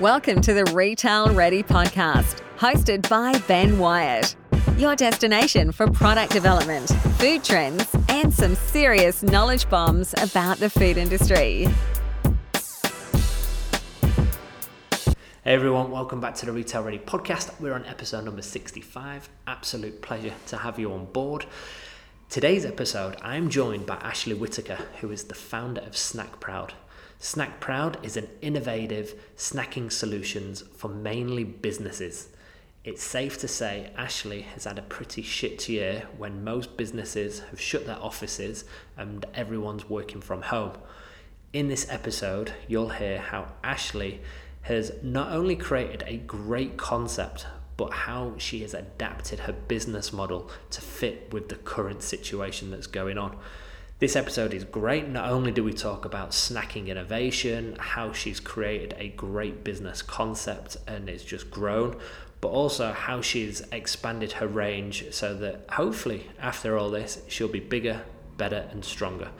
Welcome to the Retail Ready podcast, hosted by Ben Wyatt, your destination for product development, food trends, and some serious knowledge bombs about the food industry. Hey everyone, welcome back to the Retail Ready podcast. We're on episode number 65. Absolute pleasure to have you on board. Today's episode, I'm joined by Ashley Whitaker, who is the founder of Snack Proud. Snack Proud is an innovative snacking solutions for mainly businesses. It's safe to say Ashley has had a pretty shit year when most businesses have shut their offices and everyone's working from home. In this episode, you'll hear how Ashley has not only created a great concept, but how she has adapted her business model to fit with the current situation that's going on. This episode is great. Not only do we talk about snacking innovation, how she's created a great business concept and it's just grown, but also how she's expanded her range so that hopefully after all this, she'll be bigger, better, and stronger.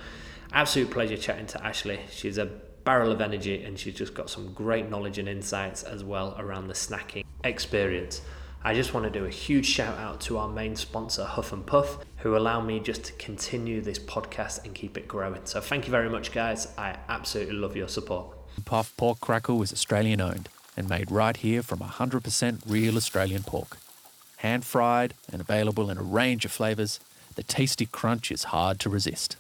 Absolute pleasure chatting to Ashley. She's a barrel of energy and she's just got some great knowledge and insights as well around the snacking experience. I just want to do a huge shout out to our main sponsor, Huff and Puff, who allow me just to continue this podcast and keep it growing. So thank you very much, guys. I absolutely love your support. Puff Pork Crackle is Australian owned and made right here from 100% real Australian pork. Hand fried and available in a range of flavours, the tasty crunch is hard to resist.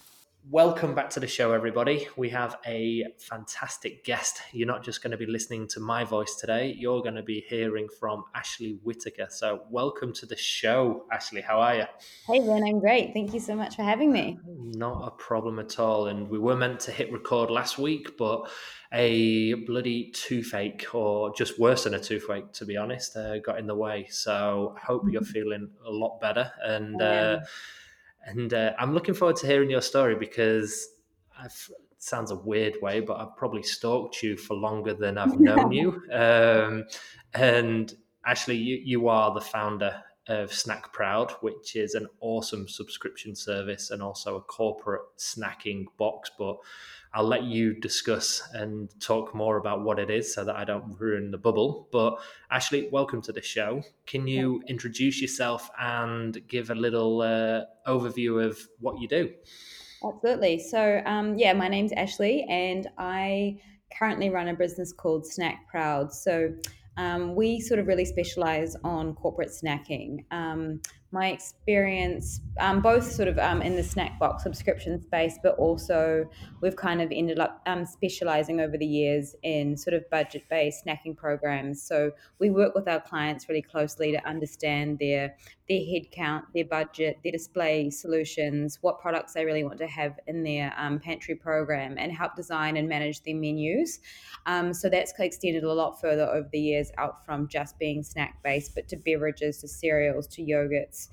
Welcome back to the show, everybody. We have a fantastic guest. You're not just going to be listening to my voice today, you're going to be hearing from Ashley Whitaker. So, welcome to the show, Ashley. How are you? Hey, Ben, I'm great. Thank you so much for having me. Not a problem at all. And we were meant to hit record last week, but a bloody toothache, or just worse than a toothache, to be honest, uh, got in the way. So, I hope you're feeling a lot better. And, uh, and uh, I'm looking forward to hearing your story because I've, it sounds a weird way, but I've probably stalked you for longer than I've known you. Um, and actually, you, you are the founder of Snack Proud, which is an awesome subscription service and also a corporate snacking box. But I'll let you discuss and talk more about what it is so that I don't ruin the bubble. But Ashley, welcome to the show. Can you introduce yourself and give a little uh, overview of what you do? Absolutely. So, um, yeah, my name's Ashley, and I currently run a business called Snack Proud. So, um, we sort of really specialize on corporate snacking. Um, my experience, um, both sort of um, in the snack box subscription space, but also we've kind of ended up um, specializing over the years in sort of budget based snacking programs. So we work with our clients really closely to understand their their headcount, their budget, their display solutions, what products they really want to have in their um, pantry program, and help design and manage their menus. Um, so that's extended a lot further over the years out from just being snack based, but to beverages, to cereals, to yogurts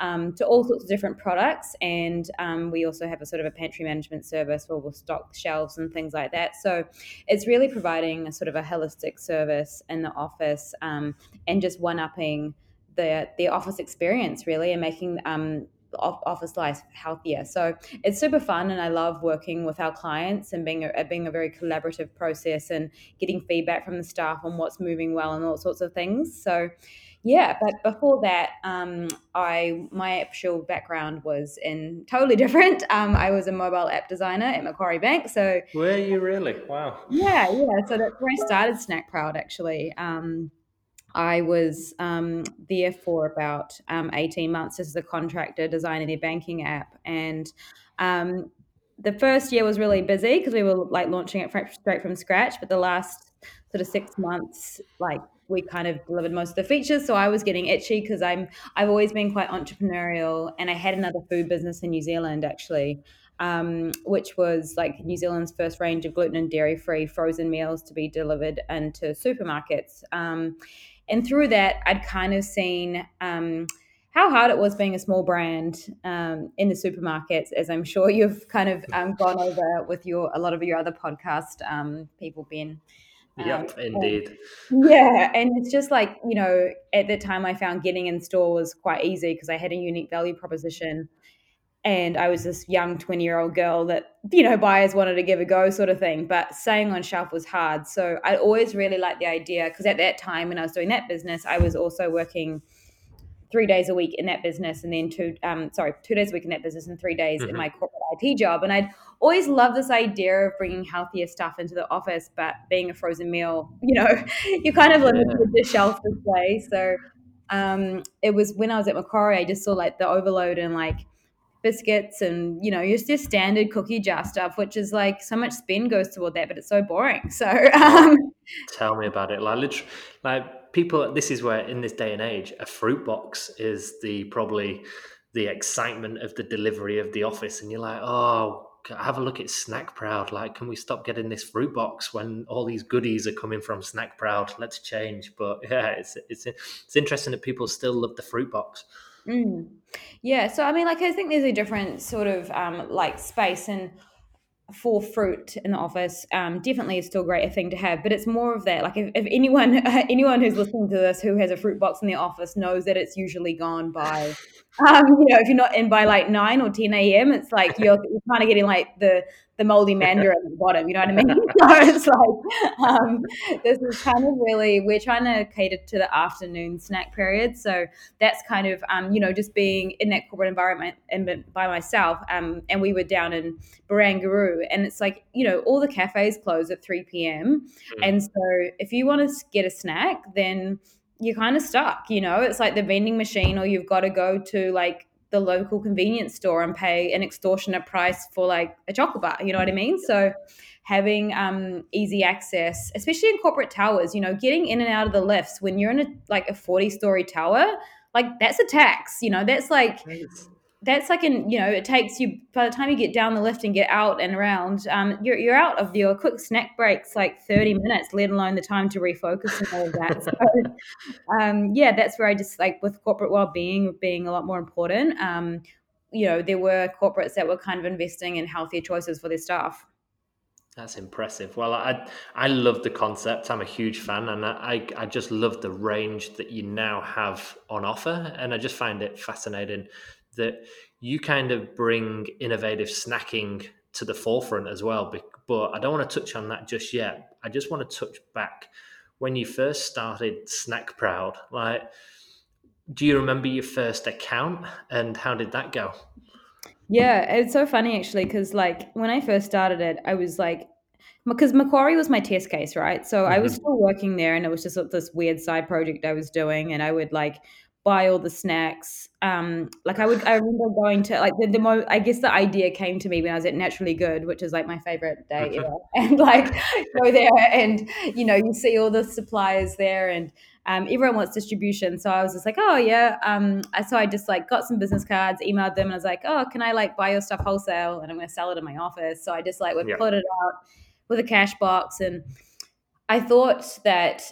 um, to all sorts of different products. And um, we also have a sort of a pantry management service where we'll stock shelves and things like that. So it's really providing a sort of a holistic service in the office um, and just one upping the, the office experience really and making um, office life healthier. So it's super fun, and I love working with our clients and being a, being a very collaborative process and getting feedback from the staff on what's moving well and all sorts of things. So yeah, but before that, um, I my actual background was in totally different. Um, I was a mobile app designer at Macquarie Bank. So were you really? Wow. Yeah, yeah. So that's where I started Snack Proud actually. Um, I was um, there for about um, 18 months as a contractor designing their banking app. And um, the first year was really busy because we were like launching it straight from scratch. But the last sort of six months, like we kind of delivered most of the features. So I was getting itchy because I'm I've always been quite entrepreneurial, and I had another food business in New Zealand actually, um, which was like New Zealand's first range of gluten and dairy free frozen meals to be delivered into supermarkets. Um, and through that, I'd kind of seen. Um, how hard it was being a small brand um, in the supermarkets, as I'm sure you've kind of um, gone over with your a lot of your other podcast um, people, Ben. Yep, um, indeed. yeah, and it's just like you know, at the time I found getting in store was quite easy because I had a unique value proposition, and I was this young 20 year old girl that, you know, buyers wanted to give a go sort of thing. But staying on shelf was hard. So I always really liked the idea because at that time when I was doing that business, I was also working three days a week in that business and then two, um, sorry, two days a week in that business and three days mm-hmm. in my corporate IT job. And I'd always loved this idea of bringing healthier stuff into the office, but being a frozen meal, you know, you kind of limited yeah. the shelf display. So um, it was when I was at Macquarie, I just saw like the overload and like, biscuits and you know just your standard cookie jar stuff which is like so much spin goes toward that but it's so boring. So um, tell me about it. Like literally like people this is where in this day and age a fruit box is the probably the excitement of the delivery of the office and you're like oh have a look at snack proud. Like can we stop getting this fruit box when all these goodies are coming from snack proud? Let's change. But yeah it's it's it's interesting that people still love the fruit box Mm. Yeah, so I mean, like I think there's a different sort of um, like space and for fruit in the office um, definitely is still great a thing to have but it's more of that like if, if anyone anyone who's listening to this who has a fruit box in the office knows that it's usually gone by um, you know if you're not in by like 9 or 10 a.m it's like you're, you're kind of getting like the the moldy mandarin at the bottom. You know what I mean? so it's like um, this is kind of really we're trying to cater to the afternoon snack period. So that's kind of um, you know just being in that corporate environment and by myself. Um, and we were down in Barangaroo, and it's like you know all the cafes close at three p.m. Mm. And so if you want to get a snack, then you're kind of stuck. You know, it's like the vending machine, or you've got to go to like the local convenience store and pay an extortionate price for like a chocolate bar. You know what I mean? So having um, easy access, especially in corporate towers, you know, getting in and out of the lifts when you're in a like a 40 story tower, like that's a tax. You know, that's like that's like an you know it takes you by the time you get down the lift and get out and around um, you're, you're out of your quick snack breaks like 30 minutes let alone the time to refocus and all of that so um, yeah that's where i just like with corporate well-being being a lot more important um, you know there were corporates that were kind of investing in healthier choices for their staff that's impressive. Well, I I love the concept. I'm a huge fan, and I I just love the range that you now have on offer, and I just find it fascinating that you kind of bring innovative snacking to the forefront as well. But I don't want to touch on that just yet. I just want to touch back when you first started Snack Proud. Like, do you remember your first account and how did that go? Yeah, it's so funny actually because like when I first started it, I was like, because Macquarie was my test case, right? So mm-hmm. I was mm-hmm. still working there, and it was just this weird side project I was doing, and I would like buy all the snacks. Um, like I would, I remember going to like the, the mo. I guess the idea came to me when I was at Naturally Good, which is like my favorite day ever, and like go there and you know you see all the suppliers there and. Um, everyone wants distribution, so I was just like, oh yeah. Um, so I just like got some business cards, emailed them, and I was like, oh, can I like buy your stuff wholesale, and I'm going to sell it in my office. So I just like would put it out with a cash box, and I thought that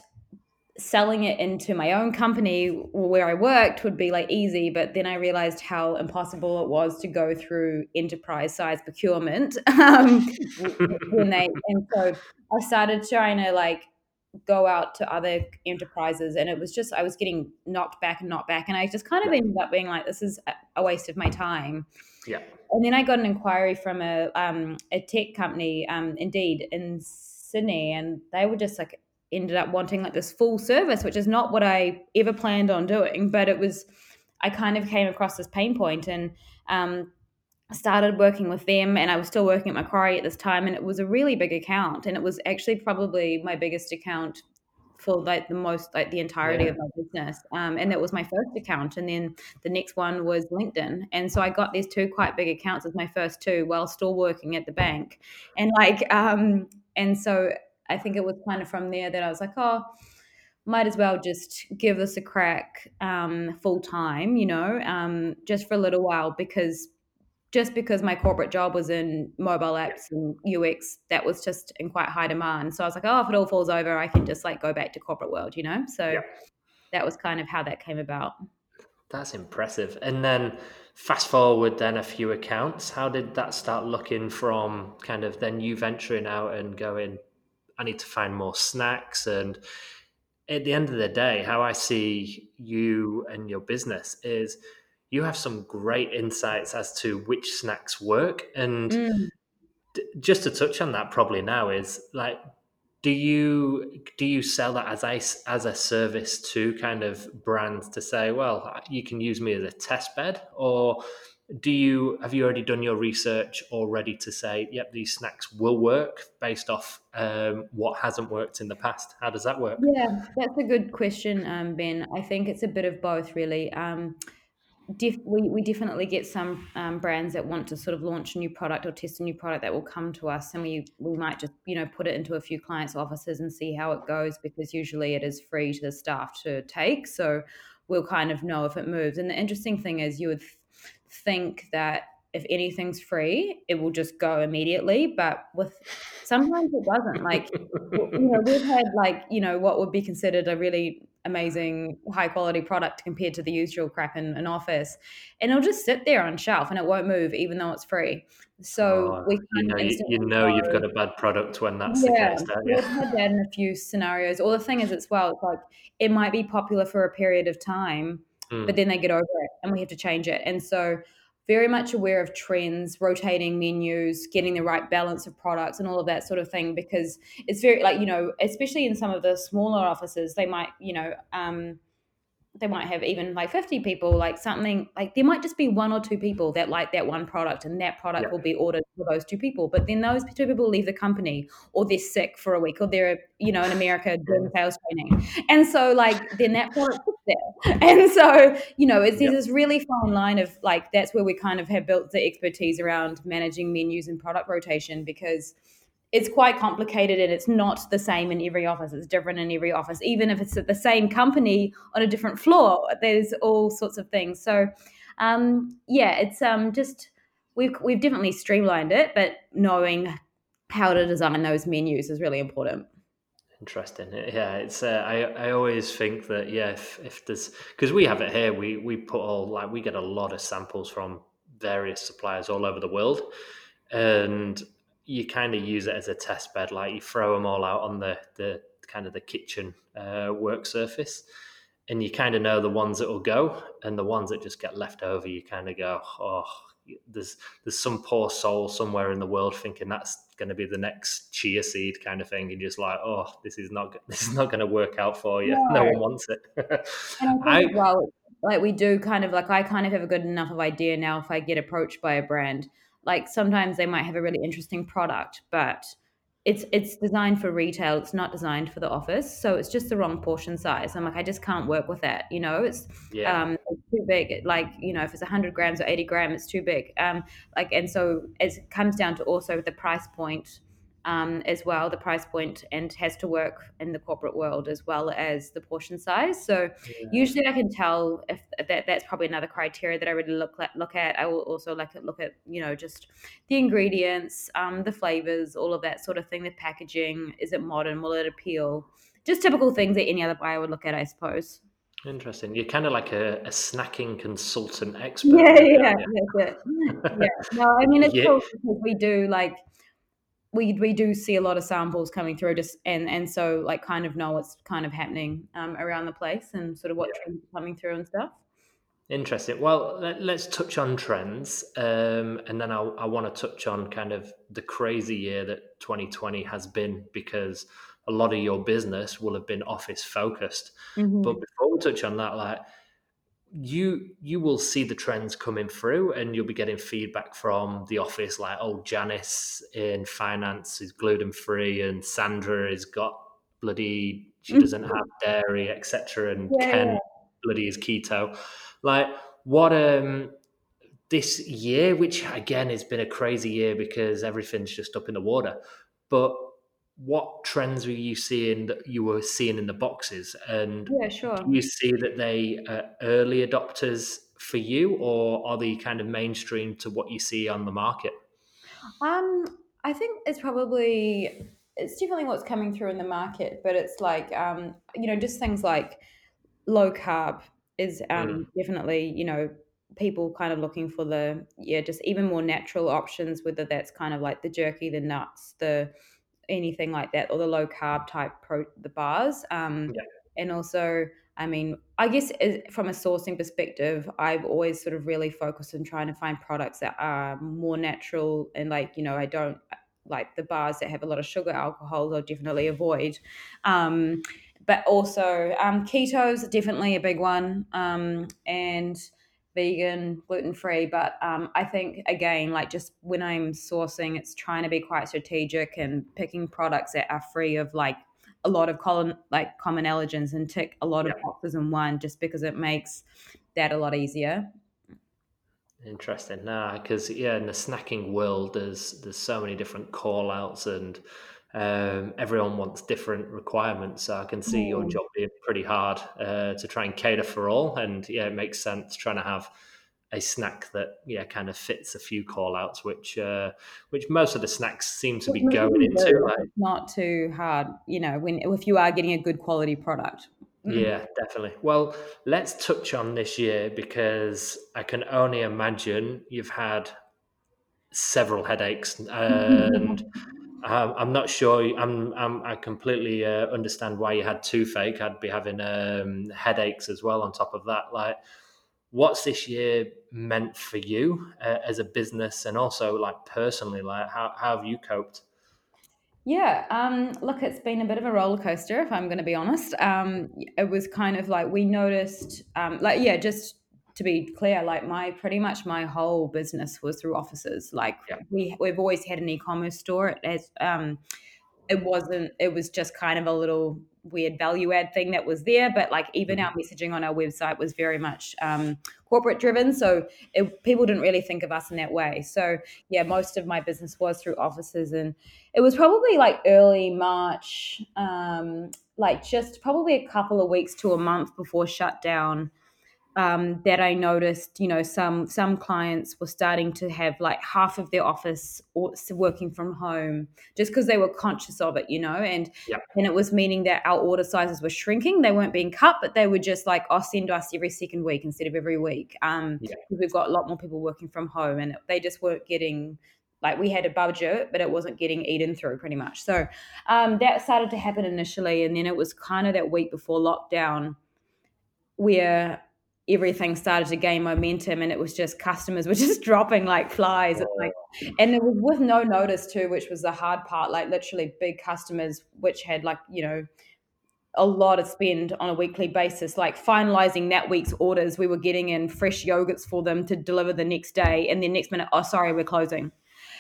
selling it into my own company where I worked would be like easy, but then I realized how impossible it was to go through enterprise size procurement. Um, when they and so I started trying to like go out to other enterprises, and it was just I was getting knocked back and knocked back, and I just kind of ended up being like, this is a waste of my time. Yeah. And then I got an inquiry from a um, a tech company, um, Indeed, in Sydney, and they were just like ended up wanting like this full service, which is not what I ever planned on doing. But it was, I kind of came across this pain point and um, started working with them. And I was still working at Macquarie at this time, and it was a really big account, and it was actually probably my biggest account for like the most like the entirety yeah. of my business um, and that was my first account and then the next one was linkedin and so i got these two quite big accounts as my first two while still working at the bank and like um and so I think it was kind of from there that I was like, oh, might as well just give this a crack um, full time, you know, um, just for a little while because just because my corporate job was in mobile apps and UX, that was just in quite high demand. So I was like, oh, if it all falls over, I can just like go back to corporate world, you know. So yeah. that was kind of how that came about. That's impressive. And then fast forward then a few accounts. How did that start looking from kind of then you venturing out and going, I need to find more snacks. And at the end of the day, how I see you and your business is you have some great insights as to which snacks work. And Mm. d- just to touch on that, probably now is like, do you do you sell that as a as a service to kind of brands to say, well, you can use me as a test bed, or do you have you already done your research already to say, yep, these snacks will work based off um, what hasn't worked in the past? How does that work? Yeah, that's a good question, um, Ben. I think it's a bit of both, really. Um, def- we, we definitely get some um, brands that want to sort of launch a new product or test a new product that will come to us and we, we might just you know put it into a few clients offices and see how it goes because usually it is free to the staff to take so we'll kind of know if it moves and the interesting thing is you would think that if anything's free it will just go immediately but with sometimes it doesn't. Like you know we've had like you know what would be considered a really amazing high quality product compared to the usual crap in an office and it'll just sit there on shelf and it won't move even though it's free. So Oh, we you know, you, know you've got a bad product when that's yeah, the case, don't we've had that in a few scenarios. Or the thing is, as well, it's like it might be popular for a period of time, Mm. but then they get over it, and we have to change it. And so, very much aware of trends, rotating menus, getting the right balance of products, and all of that sort of thing. Because it's very like you know, especially in some of the smaller offices, they might you know. Um, they might have even like 50 people like something like there might just be one or two people that like that one product and that product Yeah. will be ordered for those two people but then those two people leave the company or they're sick for a week or they're you know in america doing sales training and so like then that product sits there and so you know it's there's Yep. this really fine line of like that's where we kind of have built the expertise around managing menus and product rotation because it's quite complicated and it's not the same in every office. It's different in every office, even if it's at the same company on a different floor. There's all sorts of things. So, um, yeah, it's um, just we've we've definitely streamlined it, but knowing how to design those menus is really important. Interesting. Yeah, it's. Uh, I I always think that yeah, if, if there's because we have it here, we we put all like we get a lot of samples from various suppliers all over the world, and you kind of use it as a test bed. Like you throw them all out on the the kind of the kitchen uh, work surface, and you kind of know the ones that will go, and the ones that just get left over, you kind of go, oh, there's there's some poor soul somewhere in the world thinking that's going to be the next chia seed kind of thing, and you're just like, oh, this is not this is not going to work out for you. No, No. one wants it. And I I- think as well, like we do kind of like I kind of have a good enough of idea now if I get approached by a brand. Like sometimes they might have a really interesting product, but it's it's designed for retail. It's not designed for the office, so it's just the wrong portion size. I'm like, I just can't work with that. You know, it's yeah, um it's too big. Like you know, if it's 100 grams or 80 gram, it's too big. Um, like and so it comes down to also the price point. Um, as well, the price point and has to work in the corporate world as well as the portion size. So yeah. usually I can tell if that that's probably another criteria that I really look at, look at. I will also like look at you know just the ingredients, um, the flavors, all of that sort of thing. The packaging is it modern? Will it appeal? Just typical things that any other buyer would look at, I suppose. Interesting. You're kind of like a, a snacking consultant expert. Yeah, yeah, aren't you? that's it. Yeah, no, I mean it's Yeah. cool because we do like we we do see a lot of samples coming through, just and and so like kind of know what's kind of happening um, around the place and sort of what trends are coming through and stuff. Interesting. Well, let, us touch on trends, um, and then I, I want to touch on kind of the crazy year that 2020 has been because a lot of your business will have been office focused. Mhm. But before we touch on that, like you you will see the trends coming through and you'll be getting feedback from the office like oh Janice in finance is gluten free and Sandra has got bloody she doesn't have dairy etc and Yeah, Ken bloody is keto. Like what um this year which again has been a crazy year because everything's just up in the water but what trends were you seeing that you were seeing in the boxes? And Yeah, sure. do you see that they are early adopters for you or are they kind of mainstream to what you see on the market? Um, I think it's probably it's definitely what's coming through in the market, but it's like um, you know, just things like low carb is um definitely, you know, people kind of looking for the yeah, just even more natural options, whether that's kind of like the jerky, the nuts, the anything like that, or the low carb type pro the bars. Um Yeah. and also I mean, I guess from a sourcing perspective, I've always sort of really focused on trying to find products that are more natural and like, you know, I don't like the bars that have a lot of sugar alcohol, I'll definitely avoid. Um, but also um, ketos, definitely a big one. Um, and vegan, gluten free. But um, I think again, like just when I'm sourcing, it's trying to be quite strategic and picking products that are free of like a lot of colon, like common allergens and tick a lot of boxes in one, just because it makes that a lot easier. Interesting. Nah, because yeah, in the snacking world, there's there's so many different call outs and um, everyone wants different requirements. So I can see your job being pretty hard uh, to try and cater for all. And yeah, it makes sense trying to have a snack that yeah kind of fits a few call outs which uh which most of the snacks seem to be going into like not too hard you know when if you are getting a good quality product mm. yeah definitely well let's touch on this year because i can only imagine you've had several headaches and Um, I'm not sure. I'm, I'm i completely uh, understand why you had toothache. I'd be having um, headaches as well on top of that. Like, what's this year meant for you uh, as a business and also like personally? Like, how, how have you coped? Yeah, um, look, it's been a bit of a roller coaster, if I'm going to be honest. Um, it was kind of like we noticed, um, like, yeah, just to be clear, like my pretty much my whole business was through offices. Like yeah. we we've always had an e-commerce store. It has, um, it wasn't. It was just kind of a little weird value add thing that was there. But like even mm-hmm. our messaging on our website was very much um, corporate driven. So it, people didn't really think of us in that way. So yeah, most of my business was through offices, and it was probably like early March, um, like just probably a couple of weeks to a month before shutdown um, that I noticed, you know, some some clients were starting to have like half of their office working from home just because they were conscious of it, you know, and yep. and it was meaning that our order sizes were shrinking. They weren't being cut, but they were just like, "Oh, send us every second week instead of every week." Um, yep. We've got a lot more people working from home, and they just weren't getting like we had a budget, but it wasn't getting eaten through pretty much. So um, that started to happen initially, and then it was kind of that week before lockdown where everything started to gain momentum and it was just customers were just dropping like flies. Like and it was with no notice too which was the hard part like literally big customers which had like you know a lot of spend on a weekly basis like finalizing that week's orders. We were getting in fresh yogurts for them to deliver the next day and then next minute oh sorry we're closing.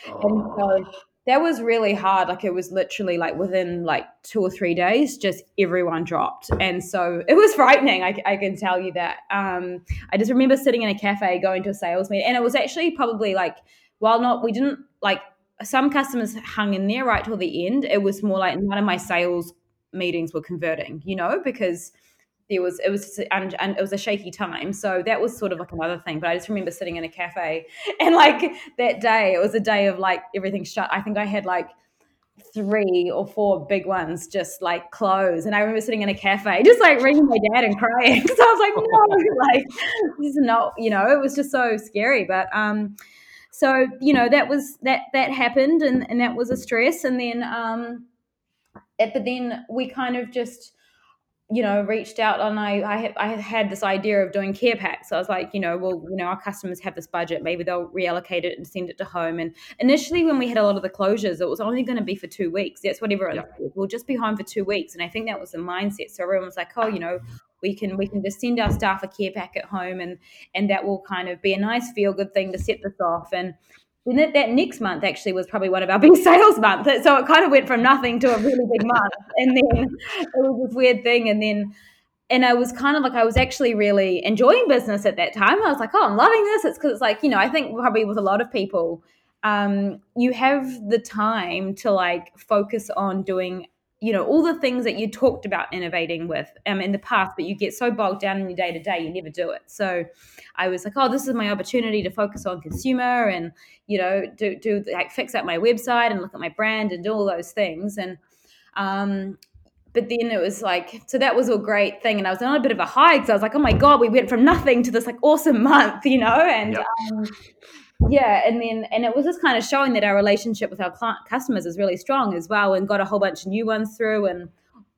Oh. and so oh. That was really hard. Like it was literally like within like two or three days, just everyone dropped. And so it was frightening. I, I can tell you that. Um, I just remember sitting in a cafe going to a sales meeting and it was actually probably like, while not, we didn't like some customers hung in there right till the end. It was more like none of my sales meetings were converting, you know, because – there was it was and, and it was a shaky time. So that was sort of like another thing but i just remember sitting in a cafe and like that day it was a day of like everything shut i think i had like three or four big ones just like close and i remember sitting in a cafe just like ringing my dad and crying because i was like no like this is not you know it was just so scary but um so you know that was that that happened and and that was a stress and then um it, but then we kind of just you know, reached out and I, I, I had this idea of doing care packs. So I was like, you know, well, you know, our customers have this budget, maybe they'll reallocate it and send it to home. And initially, when we had a lot of the closures, it was only going to be for two weeks. That's what everyone yeah. said. We'll just be home for two weeks. And I think that was the mindset. So everyone was like, oh, you know, we can we can just send our staff a care pack at home, and and that will kind of be a nice feel good thing to set this off. And then that, that next month actually was probably one of our big sales months. So it kind of went from nothing to a really big month. And then it was this weird thing. And then, and I was kind of like, I was actually really enjoying business at that time. I was like, oh, I'm loving this. It's because it's like, you know, I think probably with a lot of people, um, you have the time to like focus on doing you know all the things that you talked about innovating with um, in the past but you get so bogged down in your day to day you never do it. So i was like oh this is my opportunity to focus on consumer and you know do do like fix up my website and look at my brand and do all those things. And um but then it was like so that was a great thing and i was on a bit of a high because i was like oh my god we went from nothing to this like awesome month you know? And yep. um, yeah and then and it was just kind of showing that our relationship with our client, customers is really strong as well and got a whole bunch of new ones through and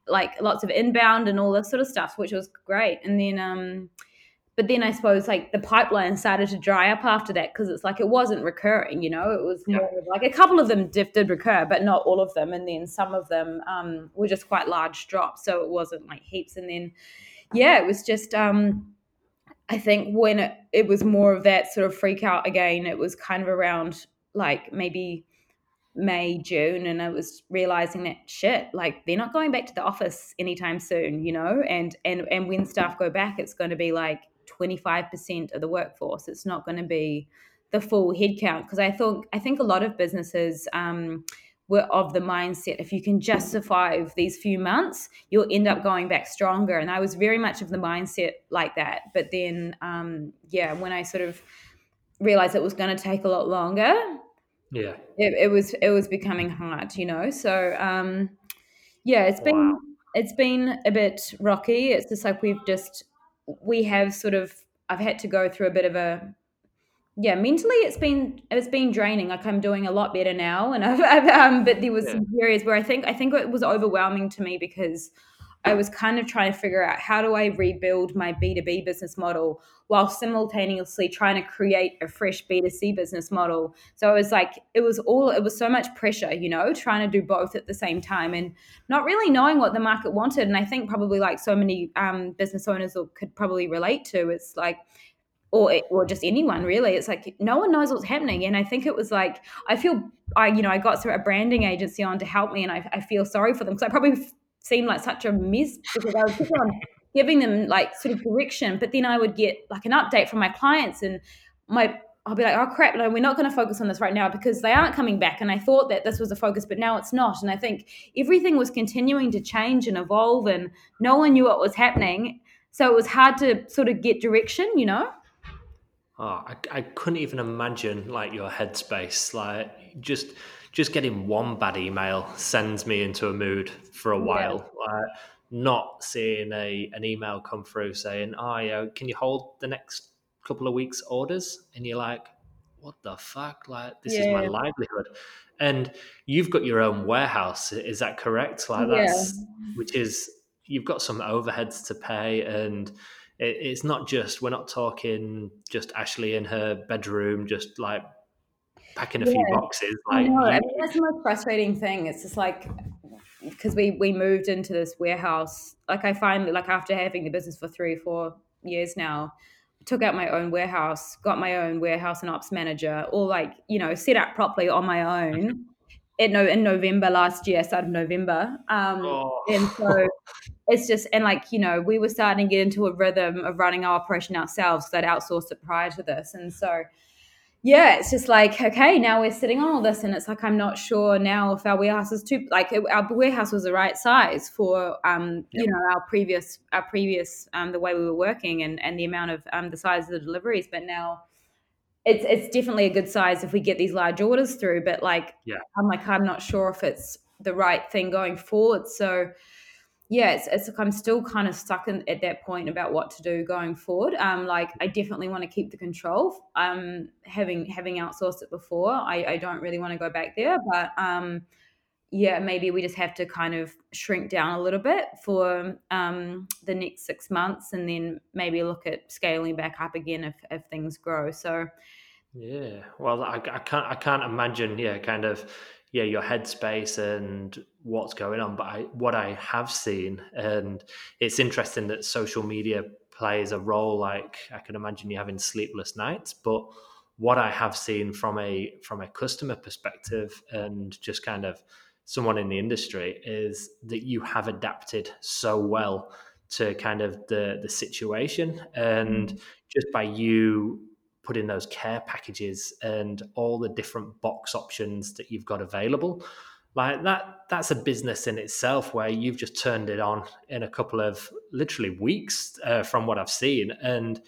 like lots of inbound and all this sort of stuff, which was great. And then, um, but then I suppose like the pipeline started to dry up after that because it's like it wasn't recurring, you know. It was more yeah. like a couple of them did, did, recur, but not all of them. And then some of them um, were just quite large drops, so it wasn't like heaps. And then, yeah, it was just. Um, I think when it, it was more of that sort of freak out again, it was kind of around like maybe May, June, and I was realizing that shit, like they're not going back to the office anytime soon, you know, and and and when staff go back, it's going to be like 25% of the workforce. It's not going to be the full headcount because I thought I think a lot of businesses um, were of the mindset if you can just survive these few months, you'll end up going back stronger. And I was very much of the mindset like that. But then, um, yeah, when I sort of realized it was going to take a lot longer, yeah, it, it, was it was becoming hard, you know. So um, yeah, it's been wow. it's been a bit rocky. It's just like we've just we have sort of I've had to go through a bit of a yeah mentally it's been it's been draining like i'm doing a lot better now and i've, I've um but there was yeah. some periods where i think i think it was overwhelming to me because i was kind of trying to figure out how do i rebuild my b2b business model while simultaneously trying to create a fresh b2c business model so it was like it was all it was so much pressure you know trying to do both at the same time and not really knowing what the market wanted and i think probably like so many um, business owners could probably relate to it's like or or just anyone really it's like no one knows what's happening and i think it was like i feel i you know i got through a branding agency on to help me and i, I feel sorry for them because i probably seemed like such a mess because i was just on giving them like sort of direction but then i would get like an update from my clients and my I'll be like, oh crap, no, we're not going to focus on this right now because they aren't coming back. And I thought that this was a focus, but now it's not. And I think everything was continuing to change and evolve, and no one knew what was happening. So it was hard to sort of get direction, you know? Oh, I, I couldn't even imagine like your headspace. Like just just getting one bad email sends me into a mood for a while. Yeah. Like not seeing a an email come through saying, "Oh yeah, can you hold the next couple of weeks orders?" And you're like, "What the fuck? Like this yeah. is my livelihood." And you've got your own warehouse, is that correct? Like that's yeah. which is you've got some overheads to pay and it, it's not just we're not talking just Ashley in her bedroom, just like packing a yeah. few boxes. Like, I know. I mean, that's the most frustrating thing. It's just like because we we moved into this warehouse. Like I finally, like after having the business for three or four years now, took out my own warehouse, got my own warehouse and ops manager, all like you know set up properly on my own. In, no, in November last year, start of November, um, oh. and so it's just and like you know we were starting to get into a rhythm of running our operation ourselves because I'd outsourced it prior to this, and so yeah, it's just like okay, now we're sitting on all this, and it's like I'm not sure now if our warehouse is too like our warehouse was the right size for um you know our previous our previous um the way we were working and and the amount of um the size of the deliveries, but now it's it's definitely a good size if we get these large orders through, but like yeah, I'm like I'm not sure if it's the right thing going forward, so yeah, it's, it's like I'm still kind of stuck in, at that point about what to do going forward. Um, like I definitely want to keep the control. Um, having having outsourced it before, I, I don't really want to go back there. But um, yeah, maybe we just have to kind of shrink down a little bit for um, the next six months, and then maybe look at scaling back up again if if things grow. So yeah, well, I, I can't I can't imagine. Yeah, kind of yeah your headspace and what's going on but I, what i have seen and it's interesting that social media plays a role like i can imagine you having sleepless nights but what i have seen from a from a customer perspective and just kind of someone in the industry is that you have adapted so well to kind of the the situation and mm. just by you put in those care packages and all the different box options that you've got available. Like that that's a business in itself where you've just turned it on in a couple of literally weeks uh, from what i've seen. And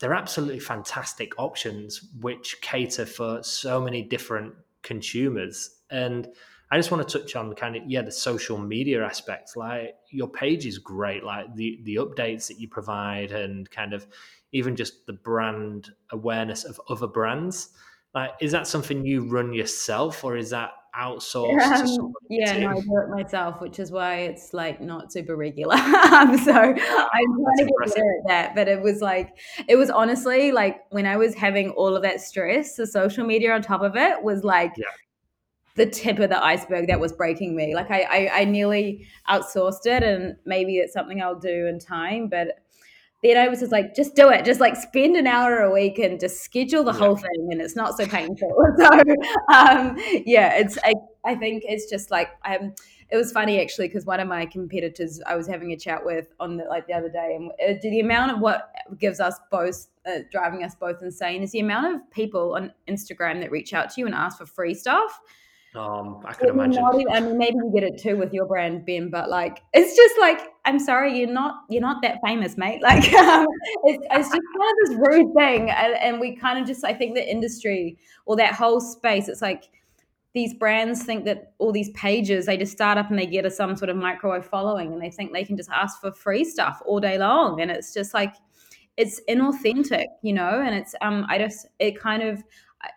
they're absolutely fantastic options which cater for so many different consumers. And i just want to touch on kind of yeah the social media aspect like your page is great. Like the the updates that you provide and kind of even just the brand awareness of other brands. Like, is that something you run yourself, or is that outsourced? um, yeah no, i do it myself which is why it's like not super regular so i'm trying to get better at that but it was like it was honestly like when i was having all of that stress the social media on top of it was like yeah. the tip of the iceberg that was breaking me like I, I i nearly outsourced it and maybe it's something i'll do in time but then I was just like, just do it. Just like spend an hour a week and just schedule the yeah. whole thing, and it's not so painful. so, um, yeah, it's. I, I think it's just like um, it was funny actually because one of my competitors I was having a chat with on the like the other day, and uh, the amount of what gives us both uh, driving us both insane is the amount of people on Instagram that reach out to you and ask for free stuff. Um, I could imagine. Even, I mean, maybe you get it too with your brand, Ben, but like, it's just like, I'm sorry, you're not, you're not that famous, mate. Like, um, it's, it's just kind of this rude thing, and, and we kind of just, I think, the industry or that whole space, it's like these brands think that all these pages they just start up and they get a some sort of microwave following, and they think they can just ask for free stuff all day long, and it's just like it's inauthentic, you know, and it's um, I just it kind of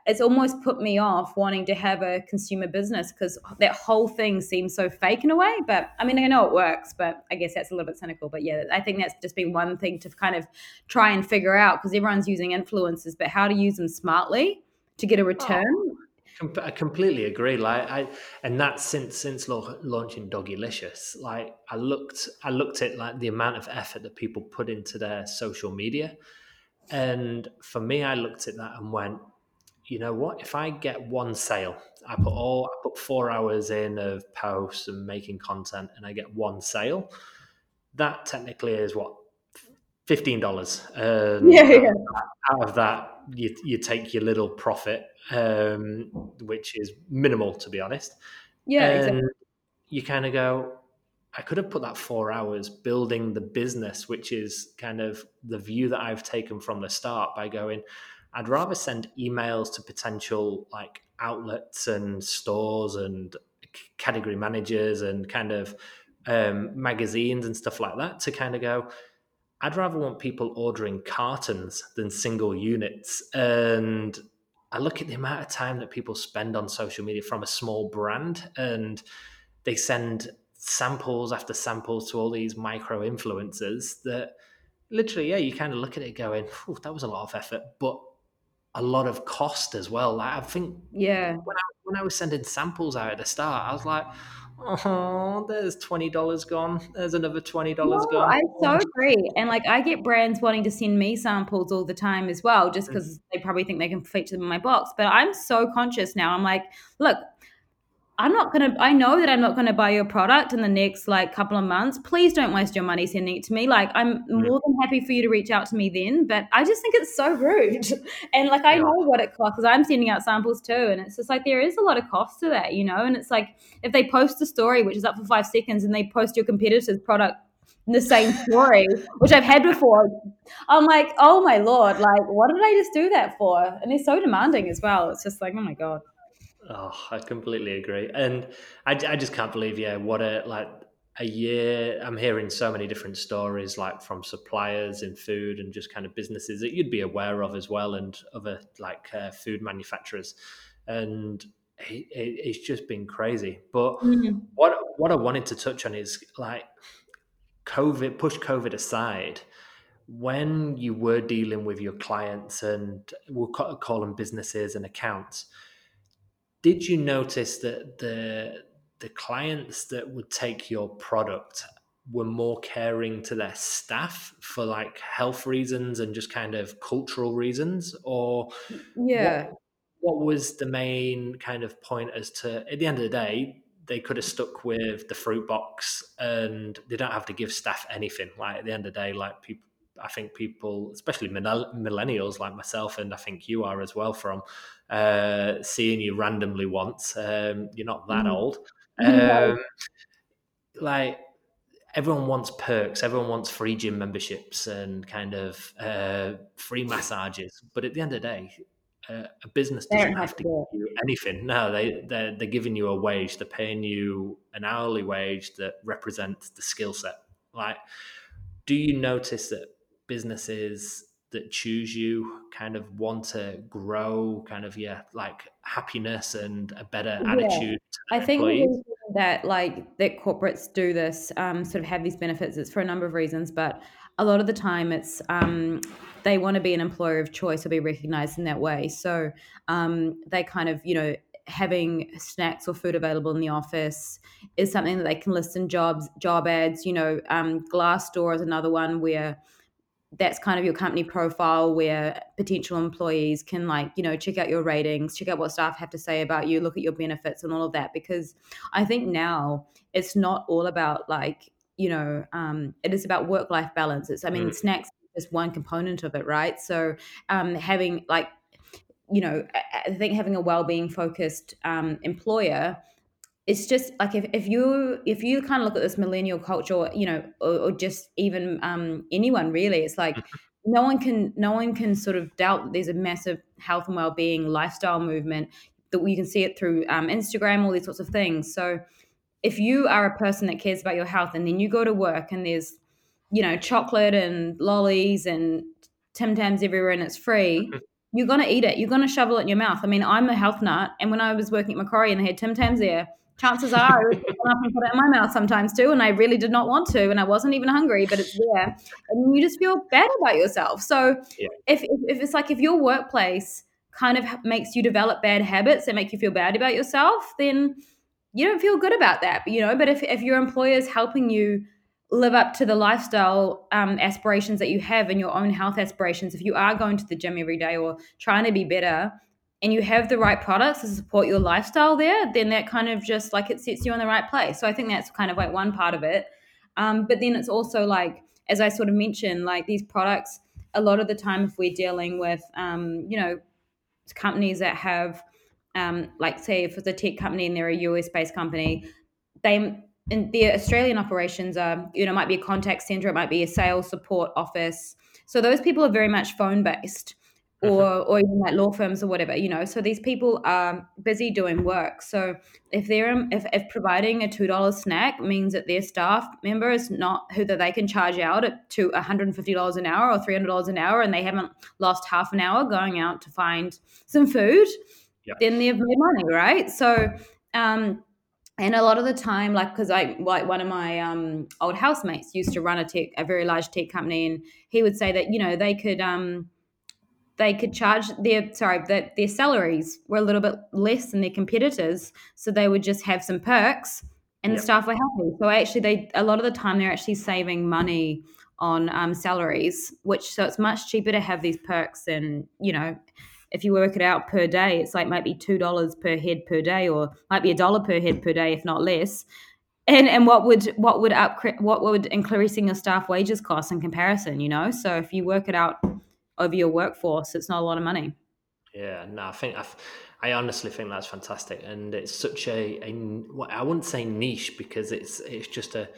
it's almost put me off wanting to have a consumer business because that whole thing seems so fake in a way. But I mean, I know it works, but I guess that's a little bit cynical. But yeah, I think that's just been one thing to kind of try and figure out because everyone's using influencers, but how to use them smartly to get a oh. return. Oh. I completely agree. Like I, and that since since launching Doggylicious. Like I looked, I looked at like the amount of effort that people put into their social media, and for me, I looked at that and went, you know what? If I get one sale, I put all I put four hours in of posts and making content, and I get one sale. That technically is what fifteen dollars. Um, yeah, yeah. Out of that, you you take your little profit, um, which is minimal to be honest. Yeah, and exactly. You kind of go. I could have put that four hours building the business, which is kind of the view that I've taken from the start by going, I'd rather send emails to potential like outlets and stores and category managers and kind of um, magazines and stuff like that to kind of go. I'd rather want people ordering cartons than single units. And I look at the amount of time that people spend on social media from a small brand and they send samples after samples to all these micro influencers that literally, yeah, you kind of look at it going, that was a lot of effort. But a lot of cost as well. Like I think, yeah, when I, when I was sending samples out at the start, I was like, oh, there's twenty dollars gone. There's another twenty dollars no, gone. I so agree, and like I get brands wanting to send me samples all the time as well, just because mm. they probably think they can feature them in my box. But I'm so conscious now. I'm like, look, I'm not gonna. I know that I'm not gonna buy your product in the next like couple of months. Please don't waste your money sending it to me. Like I'm more than happy for you to reach out to me then, but I just think it's so rude. And like I know what it costs because I'm sending out samples too, and it's just like there is a lot of cost to that, you know. And it's like if they post a story which is up for five seconds and they post your competitor's product in the same story, which I've had before, I'm like, oh my lord, like what did I just do that for? And they're so demanding as well. It's just like, oh my god. Oh, I completely agree, and I, I just can't believe, yeah, what a like a year. I'm hearing so many different stories, like from suppliers in food and just kind of businesses that you'd be aware of as well, and other like uh, food manufacturers, and it, it, it's just been crazy. But mm-hmm. what what I wanted to touch on is like COVID, push COVID aside when you were dealing with your clients and we'll call them businesses and accounts did you notice that the the clients that would take your product were more caring to their staff for like health reasons and just kind of cultural reasons? Or yeah. what, what was the main kind of point as to at the end of the day they could have stuck with the fruit box and they don't have to give staff anything? Like at the end of the day like people I think people, especially millennials like myself, and I think you are as well, from uh, seeing you randomly once. Um, you're not that mm. old. Um, like everyone wants perks. Everyone wants free gym memberships and kind of uh, free massages. But at the end of the day, uh, a business doesn't have to give you anything. No, they they're, they're giving you a wage. They're paying you an hourly wage that represents the skill set. Like, do you notice that businesses that choose you kind of want to grow kind of yeah like happiness and a better Yeah. attitude I think employees that like that corporates do this, um, sort of have these benefits, it's for a number of reasons, but a lot of the time it's um, they want to be an employer of choice or be recognized in that way. So um, they kind of, you know, having snacks or food available in the office is something that they can list in jobs, job ads. You know, um, Glassdoor is another one where that's kind of your company profile where potential employees can like you know check out your ratings check out what staff have to say about you look at your benefits and all of that because i think now it's not all about like you know um, it is about work life balance it's i mean Mm. snacks is one component of it right so um, having like you know i think having a well-being focused um, employer it's just like if, if you if you kind of look at this millennial culture or, you know or, or just even um, anyone really it's like no one can no one can sort of doubt that there's a massive health and well-being lifestyle movement that you can see it through um, instagram all these sorts of things. So if you are a person that cares about your health and then you go to work and there's you know chocolate and lollies and tim tams everywhere and it's free you're going to eat it. You're going to shovel it in your mouth. I mean i'm a health nut and when i was working at macquarie and they had tim tams there chances are I would pick one up and put it in my mouth sometimes too. And I really did not want to, and I wasn't even hungry, but it's there, and you just feel bad about yourself. So Yeah. if, if if it's like if your workplace kind of makes you develop bad habits that make you feel bad about yourself, then you don't feel good about that. You know, but if if your employer is helping you live up to the lifestyle um, aspirations that you have and your own health aspirations, if you are going to the gym every day or trying to be better, and you have the right products to support your lifestyle there, then that kind of just like it sets you in the right place. So I think that's kind of like one part of it. Um, but then it's also like, as I sort of mentioned, like these products, a lot of the time, if we're dealing with, um, you know, companies that have, um, like, say, if it's a tech company and they're a US based company, they, in their Australian operations are, you know, might be a contact center, it might be a sales support office. So those people are very much phone based or or even like law firms or whatever you know so these people are busy doing work. So if they're um, if, if providing a two dollar snack means that their staff member is not who that they can charge out at to $150 an hour or $300 an hour and they haven't lost half an hour going out to find some food then they've made money right? So um and a lot of the time like because i like one of my um old housemates used to run a tech a very large tech company and he would say that you know they could um they could charge their sorry that their salaries were a little bit less than their competitors so they would just have some perks and the staff were happy. So actually they a lot of the time they're actually saving money on um, salaries which so it's much cheaper to have these perks than you know if you work it out per day it's like might be two dollars per head per day or might be a dollar per head per day if not less. And and what would what would up what would increasing your staff wages cost in comparison you know? So if you work it out over your workforce it's not a lot of money Yeah, no, I think I, I honestly think that's fantastic, and it's such a, a well, I wouldn't say niche because it's it's just a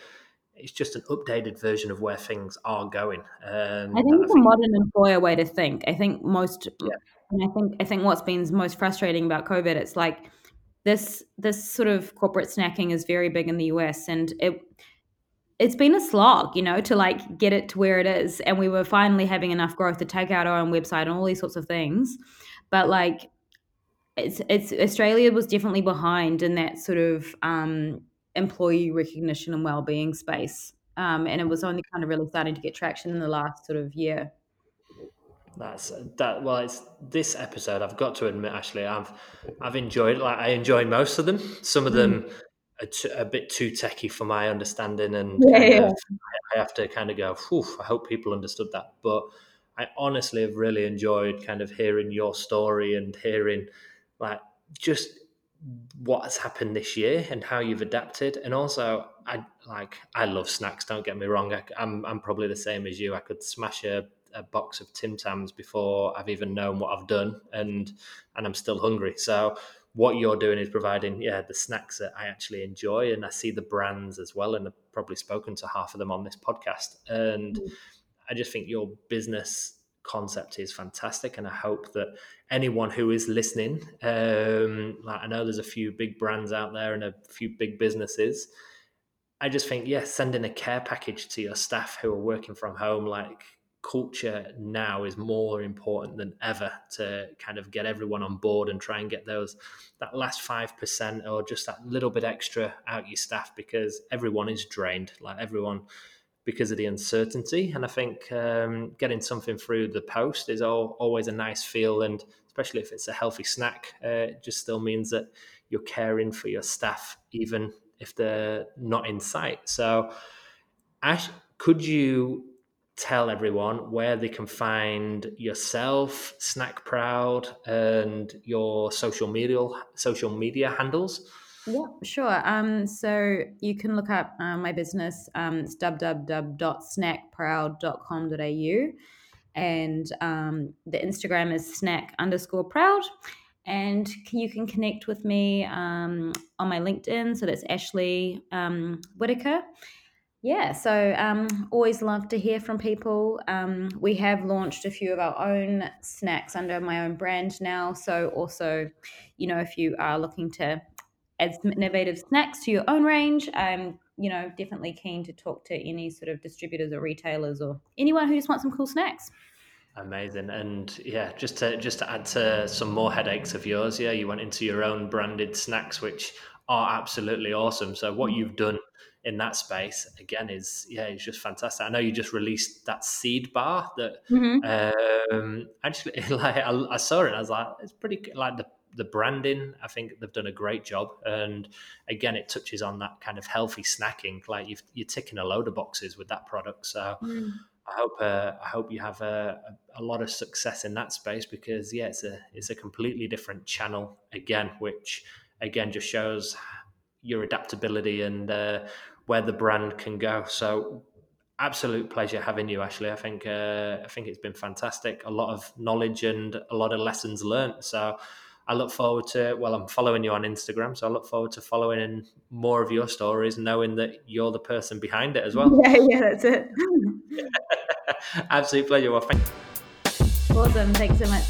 it's just an updated version of where things are going. And I think it's a modern employer way to think. I think most, Yeah. and I think I think what's been most frustrating about COVID, it's like this this sort of corporate snacking is very big in the US, and it it's been a slog, you know, to like get it to where it is, and we were finally having enough growth to take out our own website and all these sorts of things, but like. It's, it's Australia was definitely behind in that sort of um, employee recognition and well-being space um, and it was only kind of really starting to get traction in the last sort of year That's that. Well, it's this episode. I've got to admit, actually, I've I've enjoyed. Like, I enjoyed most of them. Some of them are t- a bit too techy for my understanding, and Yeah, yeah. I have to kind of go. Whew, I hope people understood that. But I honestly have really enjoyed kind of hearing your story and hearing like just what has happened this year and how you've adapted and also i like i love snacks don't get me wrong I, am I'm probably the same as you i could smash a, a box of tim tams before i've even known what i've done and and i'm still hungry so what you're doing is providing yeah the snacks that i actually enjoy and i see the brands as well and i've probably spoken to half of them on this podcast and i just think your business concept is fantastic and i hope that anyone who is listening um like i know there's a few big brands out there and a few big businesses. I just think yeah sending a care package to your staff who are working from home like culture now is more important than ever to kind of get everyone on board and try and get those that last five percent or just that little bit extra out your staff because everyone is drained. Like everyone because of the uncertainty. And I think um, getting something through the post is all, always a nice feel, and especially if it's a healthy snack, uh, it just still means that you're caring for your staff, even if they're not in sight. So, Ash, could you tell everyone where they can find yourself, Snack Proud, and your social media social media handles? Yeah, sure. Um, so you can look up uh, my business. Um, it's www.snackproud.com.au. And um, the Instagram is snack underscore proud. And you can connect with me um, on my LinkedIn. So that's Ashley um, Whitaker. Yeah, so um, always love to hear from people. Um, we have launched a few of our own snacks under my own brand now. So also, you know, if you are looking to add some innovative snacks to your own range. I'm, you know, definitely keen to talk to any sort of distributors or retailers or anyone who just wants some cool snacks. Amazing, and yeah, just to just to add to some more headaches of yours, yeah, you went into your own branded snacks, which are absolutely awesome. So what you've done in that space again is yeah, it's just fantastic. I know you just released that seed bar that mm-hmm. um, actually like I, I, saw it, and I was like, it's pretty like the the branding, I think they've done a great job. And again, it touches on that kind of healthy snacking. Like you are ticking a load of boxes with that product. So mm. I hope uh, I hope you have a, a, lot of success in that space because yeah, it's a it's a completely different channel again, which again just shows your adaptability and uh, where the brand can go. So absolute pleasure having you, Ashley. I think uh, I think it's been fantastic. A lot of knowledge and a lot of lessons learned. So I look forward to, well, I'm following you on Instagram, so I look forward to following in more of your stories, knowing that you're the person behind it as well. Yeah, yeah, that's it. Absolute pleasure. Well, thank- awesome. Thanks so much,